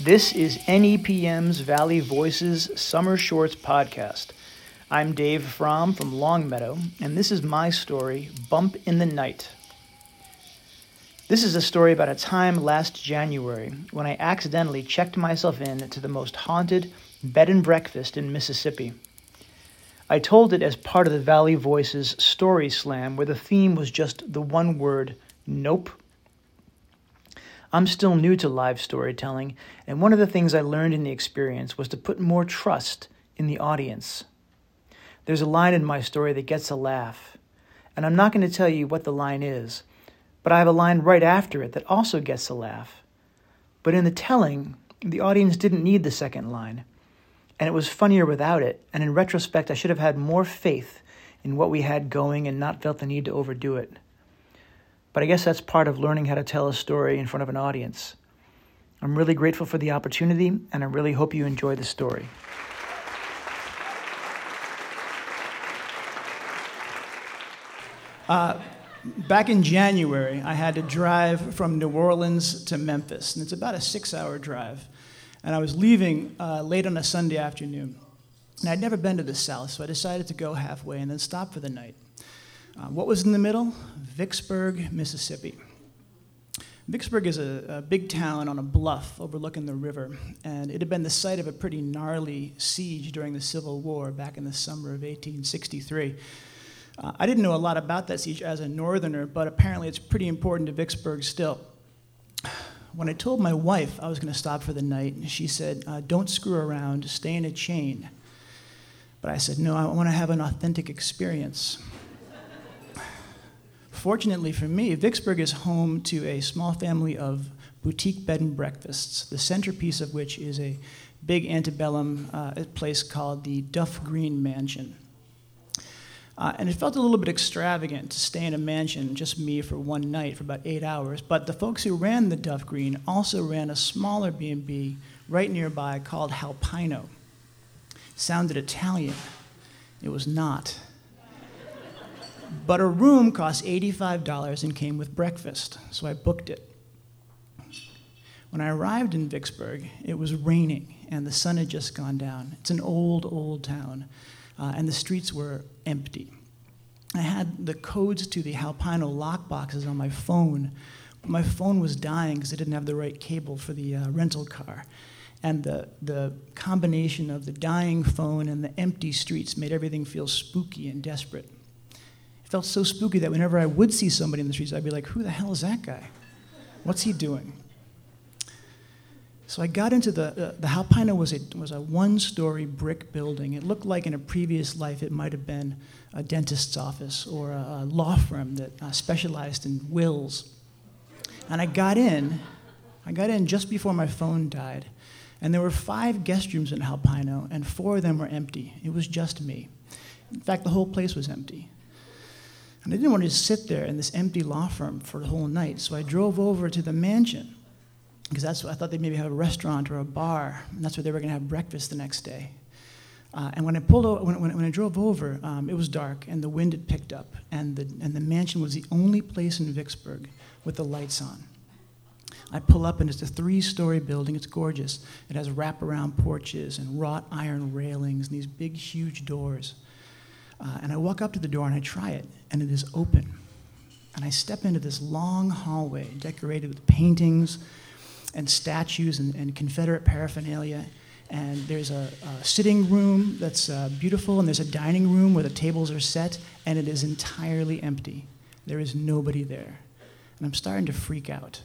This is NEPM's Valley Voices Summer Shorts podcast. I'm Dave Fromm from Longmeadow, and this is my story, Bump in the Night. This is a story about a time last January when I accidentally checked myself in to the most haunted bed and breakfast in Mississippi. I told it as part of the Valley Voices Story Slam, where the theme was just the one word, nope. I'm still new to live storytelling, and one of the things I learned in the experience was to put more trust in the audience. There's a line in my story that gets a laugh, and I'm not going to tell you what the line is, but I have a line right after it that also gets a laugh. But in the telling, the audience didn't need the second line, and it was funnier without it, and in retrospect, I should have had more faith in what we had going and not felt the need to overdo it. But I guess that's part of learning how to tell a story in front of an audience. I'm really grateful for the opportunity, and I really hope you enjoy the story. Uh, back in January, I had to drive from New Orleans to Memphis, and it's about a six hour drive. And I was leaving uh, late on a Sunday afternoon. And I'd never been to the South, so I decided to go halfway and then stop for the night. Uh, what was in the middle? Vicksburg, Mississippi. Vicksburg is a, a, big town on a bluff overlooking the river, and it had been the site of a pretty gnarly siege during the Civil War back in the summer of 1863. Uh, I didn't know a lot about that siege as a northerner, but apparently it's pretty important to Vicksburg still. When I told my wife I was going to stop for the night, she said, uh, Don't screw around, stay in a chain. But I said, No, I want to have an authentic experience. Fortunately for me, Vicksburg is home to a small family of boutique bed and breakfasts, the centerpiece of which is a big antebellum uh, place called the Duff Green Mansion. Uh, and it felt a little bit extravagant to stay in a mansion, just me for one night for about eight hours. But the folks who ran the Duff Green also ran a smaller B&B right nearby called Halpino. sounded Italian. It was not. But a room cost $85 and came with breakfast, so I booked it. When I arrived in Vicksburg, it was raining and the sun had just gone down. It's an old, old town, uh, and the streets were empty. I had the codes to the Halpino lockboxes on my phone, but my phone was dying because I didn't have the right cable for the uh, rental car. And the, the combination of the dying phone and the empty streets made everything feel spooky and desperate. It felt so spooky that whenever I would see somebody in the streets, I'd be like, who the hell is that guy? What's he doing? So I got into the, uh, the Halpino was a, was a one story brick building. It looked like in a previous life it might have been a dentist's office or a, a law firm that uh, specialized in wills. And I got in, I got in just before my phone died. And there were five guest rooms in Halpino, and four of them were empty. It was just me. In fact, the whole place was empty. And I didn't want to just sit there in this empty law firm for the whole night, so I drove over to the mansion because that's what I thought they'd maybe have a restaurant or a bar, and that's where they were going to have breakfast the next day. Uh, and when I pulled over, when, when, when I drove over, um, it was dark and the wind had picked up, and the, and the mansion was the only place in Vicksburg with the lights on. I pull up and it's a three story building. It's gorgeous. It has wraparound porches and wrought iron railings and these big, huge doors. Uh, and I walk up to the door and I try it, and it is open. And I step into this long hallway decorated with paintings and statues and, and Confederate paraphernalia. And there's a, a sitting room that's uh, beautiful, and there's a dining room where the tables are set, and it is entirely empty. There is nobody there. And I'm starting to freak out.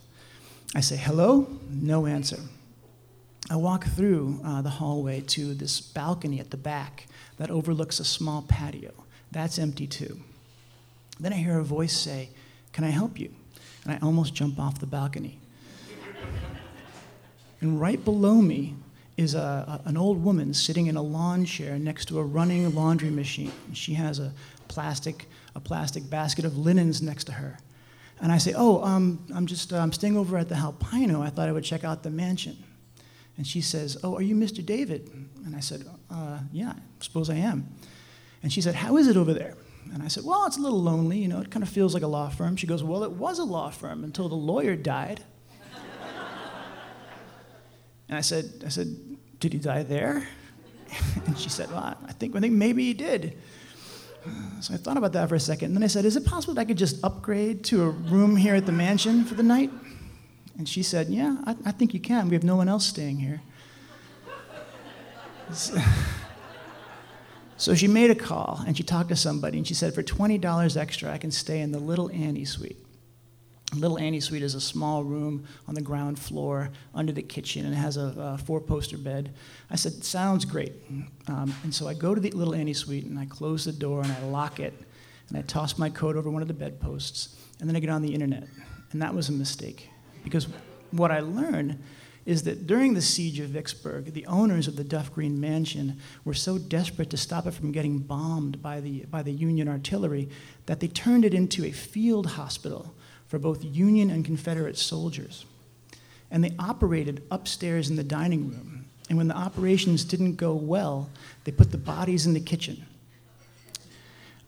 I say, hello? No answer. I walk through uh, the hallway to this balcony at the back that overlooks a small patio. That's empty too. Then I hear a voice say, Can I help you? And I almost jump off the balcony. and right below me is a, a, an old woman sitting in a lawn chair next to a running laundry machine. She has a plastic, a plastic basket of linens next to her. And I say, Oh, um, I'm just uh, I'm staying over at the Halpino. I thought I would check out the mansion. And she says, Oh, are you Mr. David? And I said, uh, Yeah, I suppose I am. And she said, How is it over there? And I said, Well, it's a little lonely. You know, it kind of feels like a law firm. She goes, Well, it was a law firm until the lawyer died. And I said, I said, did he die there? and she said, well, I think, I think maybe he did. So I thought about that for a second. And then I said, is it possible that I could just upgrade to a room here at the mansion for the night? And she said, yeah, I, I think you can. We have no one else staying here. So she made a call and she talked to somebody and she said, for $20 extra, I can stay in the Little Annie Suite. Little Annie Suite is a small room on the ground floor under the kitchen and it has a, a four poster bed. I said, Sounds great. Um, and so I go to the Little Annie Suite and I close the door and I lock it and I toss my coat over one of the bedposts and then I get on the internet. And that was a mistake because what I learned is that during the siege of Vicksburg, the owners of the Duff Green Mansion were so desperate to stop it from getting bombed by the, by the Union artillery that they turned it into a field hospital for both Union and Confederate soldiers. And they operated upstairs in the dining room. And when the operations didn't go well, they put the bodies in the kitchen.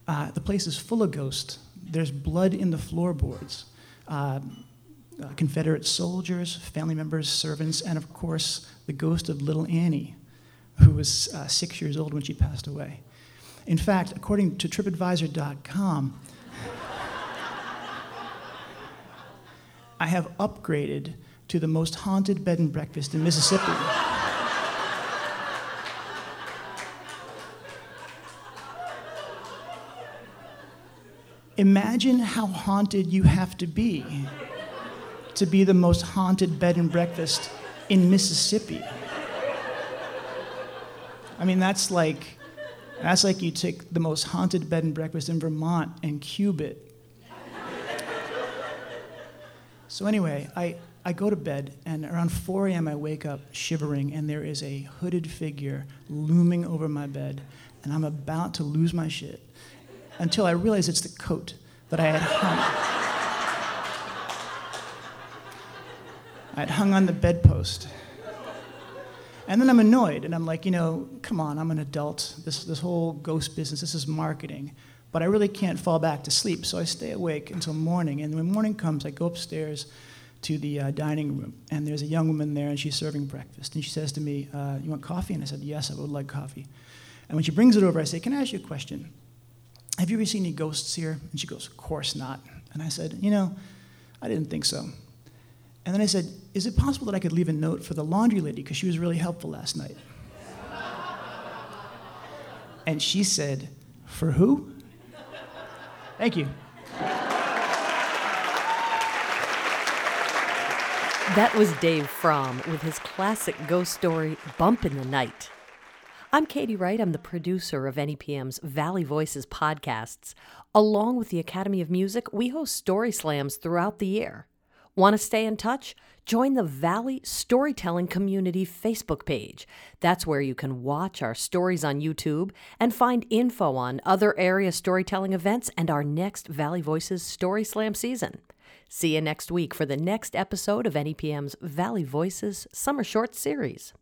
Uh, the place is full of ghosts. There's blood in the floorboards. Uh, uh, Confederate soldiers, family members, servants, and of course, the ghost of little Annie, who was uh, six years old when she passed away. In fact, according to TripAdvisor.com, I have upgraded to the most haunted bed and breakfast in Mississippi. Imagine how haunted you have to be to be the most haunted bed and breakfast in Mississippi. I mean, that's like, that's like you take the most haunted bed and breakfast in Vermont and cube it so, anyway, I, I go to bed, and around 4 a.m., I wake up shivering, and there is a hooded figure looming over my bed, and I'm about to lose my shit until I realize it's the coat that I had hung. I had hung on the bedpost. And then I'm annoyed, and I'm like, you know, come on, I'm an adult. This, this whole ghost business, this is marketing but I really can't fall back to sleep, so I stay awake until morning. And when morning comes, I go upstairs to the uh, dining room, and there's a young woman there, and she's serving breakfast. And she says to me, uh, You want coffee? And I said, Yes, I would like coffee. And when she brings it over, I say, Can I ask you a question? Have you ever seen any ghosts here? And she goes, Of course not. And I said, You know, I didn't think so. And then I said, Is it possible that I could leave a note for the laundry lady? Because she was really helpful last night. and she said, For who? Thank you. That was Dave Fromm with his classic ghost story, Bump in the Night. I'm Katie Wright. I'm the producer of NEPM's Valley Voices podcasts. Along with the Academy of Music, we host story slams throughout the year. Want to stay in touch? Join the Valley Storytelling Community Facebook page. That's where you can watch our stories on YouTube and find info on other area storytelling events and our next Valley Voices Story Slam season. See you next week for the next episode of NEPM's Valley Voices Summer Short Series.